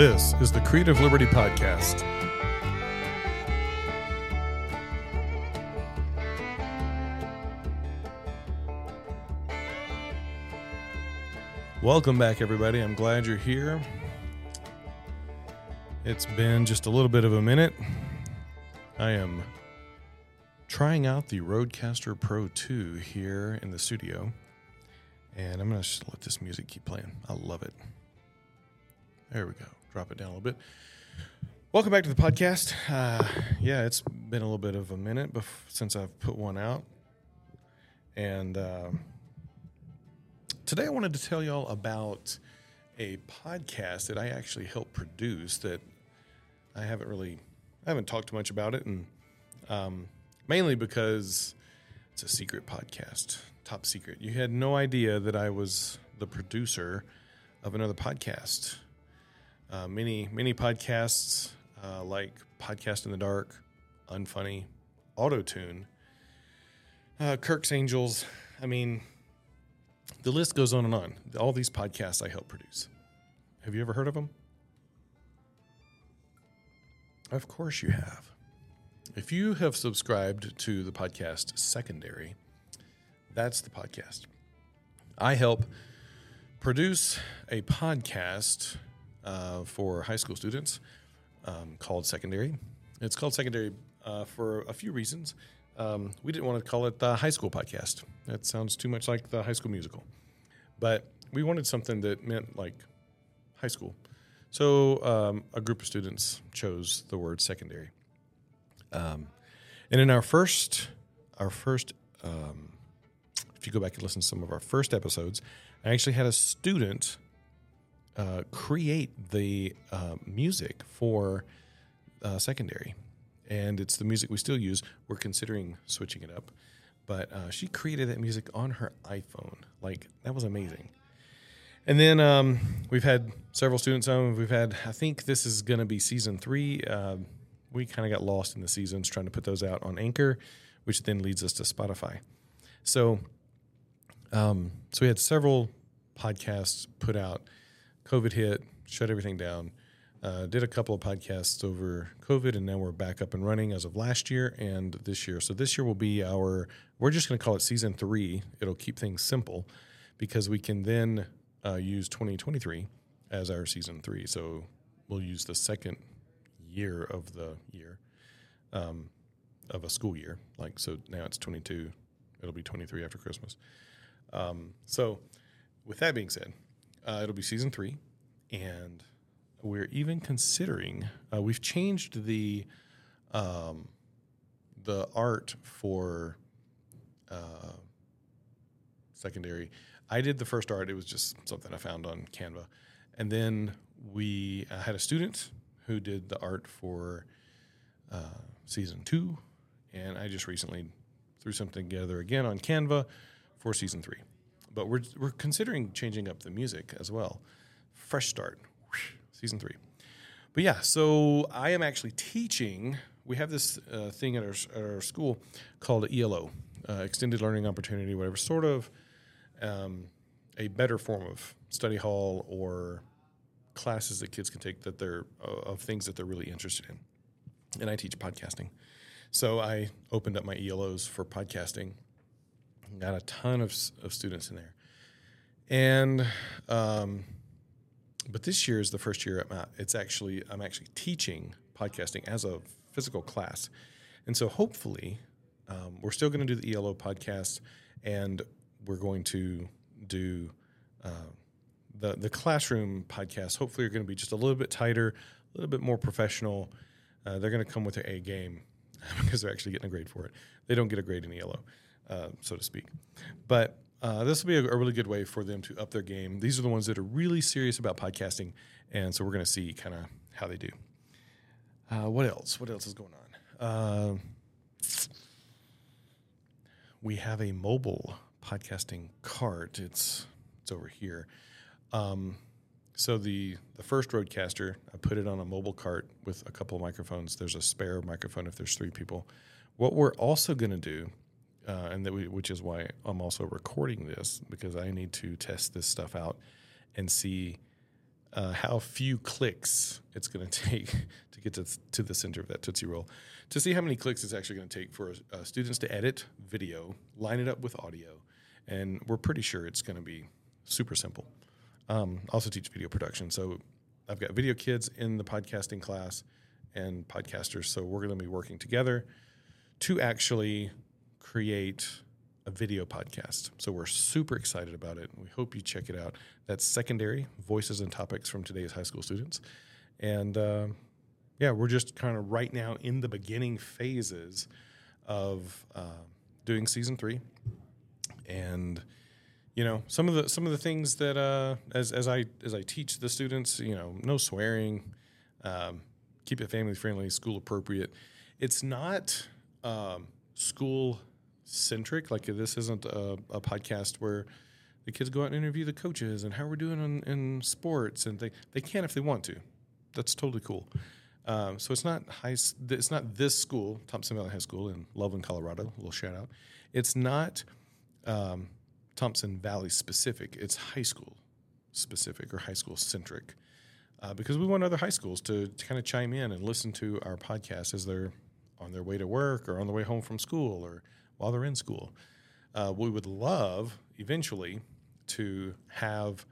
This is the Creative Liberty Podcast. Welcome back, everybody. I'm glad you're here. It's been just a little bit of a minute. I am trying out the Rodecaster Pro 2 here in the studio, and I'm going to just let this music keep playing. I love it. There we go. Drop it down a little bit. Welcome back to the podcast. Uh, yeah, it's been a little bit of a minute bef- since I've put one out. And uh, today I wanted to tell y'all about a podcast that I actually helped produce that I haven't really, I haven't talked much about it. And um, mainly because it's a secret podcast, top secret. You had no idea that I was the producer of another podcast. Uh, many many podcasts uh, like Podcast in the Dark, Unfunny, Auto Tune, uh, Kirk's Angels. I mean, the list goes on and on. All these podcasts I help produce. Have you ever heard of them? Of course you have. If you have subscribed to the podcast Secondary, that's the podcast. I help produce a podcast uh, for high school students um, called Secondary. It's called Secondary uh, for a few reasons. Um, we didn't want to call it the high school podcast. That sounds too much like the high school musical. But we wanted something that meant like high school. So um, a group of students chose the word secondary. Um, and in our first, our first, um, if you go back and listen to some of our first episodes, I actually had a student uh, create the uh, music for uh, secondary, and it's the music we still use. We're considering switching it up, but uh, she created that music on her iPhone. Like that was amazing. And then um, we've had several students on. We've had, I think this is going to be season three. Uh, we kind of got lost in the seasons trying to put those out on Anchor, which then leads us to Spotify. So, um, so we had several podcasts put out. COVID hit, shut everything down. Uh, did a couple of podcasts over COVID, and now we're back up and running as of last year and this year. So this year will be our. We're just going to call it season three. It'll keep things simple because we can then uh, use 2023 as our season three. So we'll use the second year of the year um, of a school year. Like so now it's 22. It'll be 23 after Christmas. Um, so with that being said, uh, it'll be season three, and we're even considering. Uh, we've changed the um, the art for uh, secondary. I did the first art. It was just something I found on Canva, and then we uh, had a student who did the art for uh, season two, and I just recently threw something together again on Canva for season three. But we're we're considering changing up the music as well. Fresh start, season three. But yeah, so I am actually teaching. We have this uh, thing at our, at our school called ELO, uh, Extended Learning Opportunity, whatever, sort of um, a better form of study hall or classes that kids can take that they're uh, of things that they're really interested in. And I teach podcasting, so I opened up my ELOs for podcasting. Got a ton of, of students in there, and um, but this year is the first year I'm it's actually I'm actually teaching podcasting as a physical class, and so hopefully um, we're still going to do the ELO podcast, and we're going to do uh, the the classroom podcast. Hopefully, are going to be just a little bit tighter, a little bit more professional. Uh, they're going to come with their A game because they're actually getting a grade for it. They don't get a grade in ELO, uh, so to speak, but uh, this will be a, a, really good way for them to up their game. These are the ones that are really serious about podcasting, and so we're going to see kind of how they do. Uh, what else? What else is going on? Uh, we have a mobile podcasting cart. It's it's over here. Um, so the the first Rodecaster, I put it on a mobile cart with a couple microphones. There's a spare microphone if there's three people. What we're also going to do uh, and that we, which is why I'm also recording this because I need to test this stuff out and see uh, how few clicks it's going to take to get to, to the center of that Tootsie Roll, to see how many clicks it's actually going to take for uh, students to edit video, line it up with audio, and we're pretty sure it's going to be super simple. Um, also teach video production, so I've got video kids in the podcasting class and podcasters, so we're going to be working together to actually create a video podcast. So we're super excited about it. We hope you check it out. That's secondary voices and topics from today's high school students. And uh, yeah, we're just kind of right now in the beginning phases of uh, doing season three. And you know some of the some of the things that uh, as as I as I teach the students, you know, no swearing, um, keep it family friendly, school appropriate. It's not um, school centric. Like this isn't a, a, podcast where the kids go out and interview the coaches and how we're doing in, in sports, and they they can if they want to. That's totally cool. Um, so it's not high. It's not this school, Thompson Valley High School in Loveland, Colorado. A little shout out. It's not um, Thompson Valley specific. It's high school specific or high school centric. Uh, because we want other high schools to, to kind of chime in and listen to our podcast as they're on their way to work or on the way home from school or while they're in school. Uh, we would love eventually to have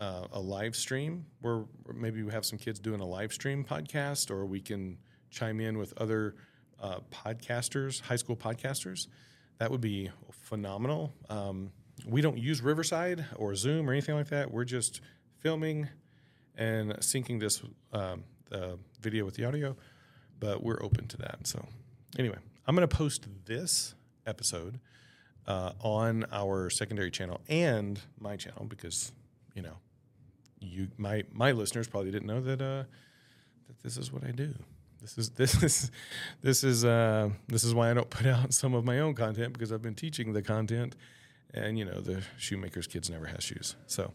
uh, a live stream where maybe we have some kids doing a live stream podcast, or we can chime in with other uh, podcasters, high school podcasters. That would be phenomenal. Um, we don't use Riverside or Zoom or anything like that. We're just filming and syncing this um, video with the audio, but we're open to that. So, anyway, I'm going to post this episode uh, on our secondary channel and my channel because you know you my my listeners probably didn't know that uh, that this is what I do. This is this is this is uh, this is why I don't put out some of my own content because I've been teaching the content, and you know the shoemaker's kids never has shoes. So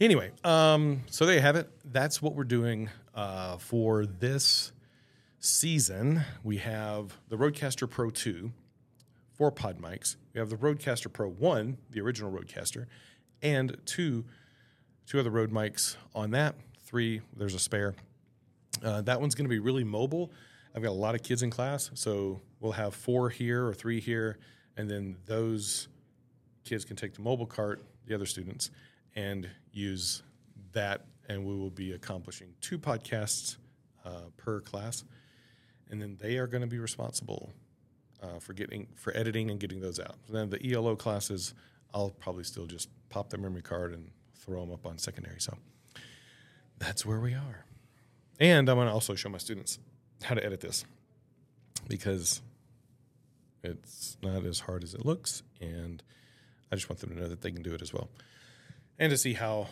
anyway, um, so there you have it. That's what we're doing uh, for this season. We have the Rodecaster Pro Two four pod mics. We have the Rodecaster Pro 1, the original Rodecaster, and two two other Rode mics on that. Three, there's a spare. Uh, that one's going to be really mobile. I've got a lot of kids in class, so we'll have four here or three here, and then those kids can take the mobile cart, the other students, and use that, and we will be accomplishing two podcasts uh, per class, and then they are going to be responsible uh, for getting for editing and getting those out. So then the ELO classes, I'll probably still just pop the memory card and throw them up on secondary. So that's where we are. And I'm going to also show my students how to edit this because it's not as hard as it looks, and I just want them to know that they can do it as well, and to see how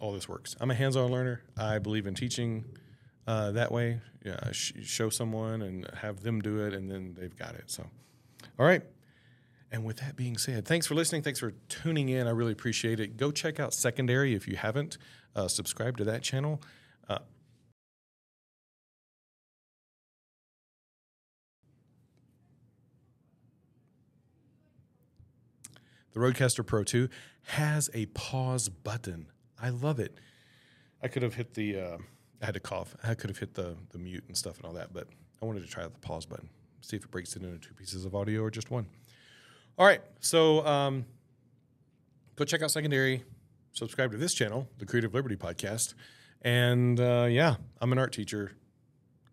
all this works. I'm a hands-on learner. I believe in teaching uh, that way. Yeah, sh- show someone and have them do it, and then they've got it. So, all right. And with that being said, thanks for listening. Thanks for tuning in. I really appreciate it. Go check out Secondary if you haven't. Uh, subscribe to that channel. Uh, the Rodecaster Pro 2 has a pause button. I love it. I could have hit the. Uh, I had to cough. I could have hit the the mute and stuff and all that, but I wanted to try out the pause button, see if it breaks it into two pieces of audio or just one. All right, so um, go check out secondary. Subscribe to this channel, the Creative Liberty Podcast, and uh, yeah, I'm an art teacher,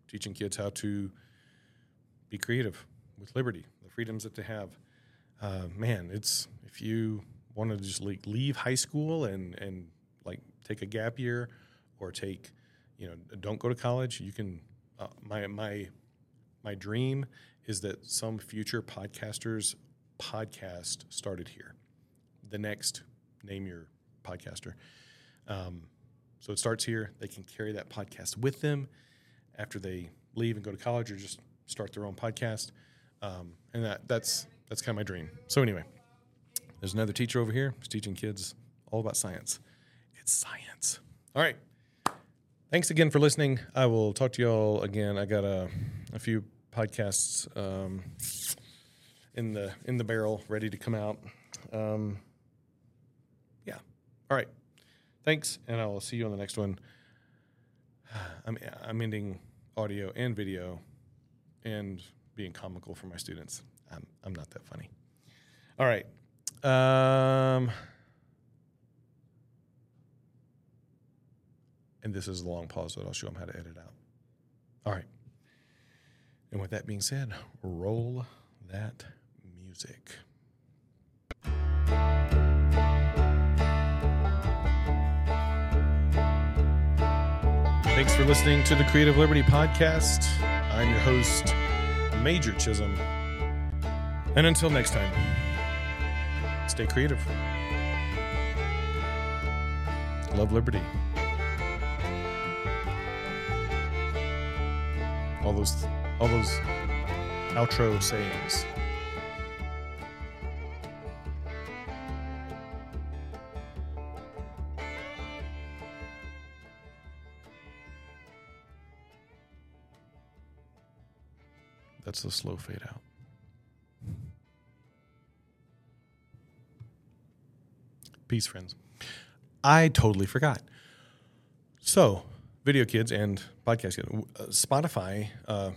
teaching kids how to be creative with liberty, the freedoms that they have. Uh, man, it's if you want to just like leave high school and and like take a gap year or take you know, don't go to college. You can. Uh, my my my dream is that some future podcasters podcast started here. The next name your podcaster. Um, so it starts here. They can carry that podcast with them after they leave and go to college, or just start their own podcast. Um, and that that's that's kind of my dream. So anyway, there's another teacher over here who's teaching kids all about science. It's science. All right. Thanks again for listening. I will talk to you all again. I got a, a few podcasts um, in the in the barrel, ready to come out. Um, yeah. All right. Thanks, and I will see you on the next one. I'm I'm ending audio and video, and being comical for my students. I'm I'm not that funny. All right. Um, and this is a long pause that I'll show them how to edit out. All right. And with that being said, roll that music. Thanks for listening to the Creative Liberty Podcast. I'm your host, Major Chisholm. And until next time, stay creative. Love liberty. All those all those outro sayings. That's the slow fade out. Peace, friends. I totally forgot. So, video kids and podcast kids, uh, Spotify uh,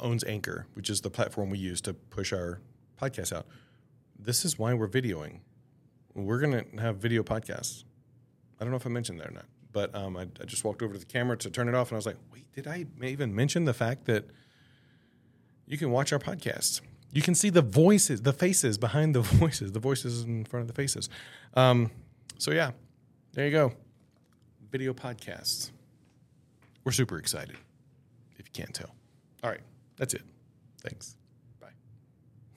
owns Anchor, which is the platform we use to push our podcast out. This is why we're videoing. We're going to have video podcasts. I don't know if I mentioned that or not, but um, I, I just walked over to the camera to turn it off, and I was like, wait, did I even mention the fact that you can watch our podcasts? You can see the voices, the faces behind the voices, the voices in front of the faces. Um, so, yeah, there you go. Video podcasts. We're super excited, if you can't tell. All right, that's it. Thanks.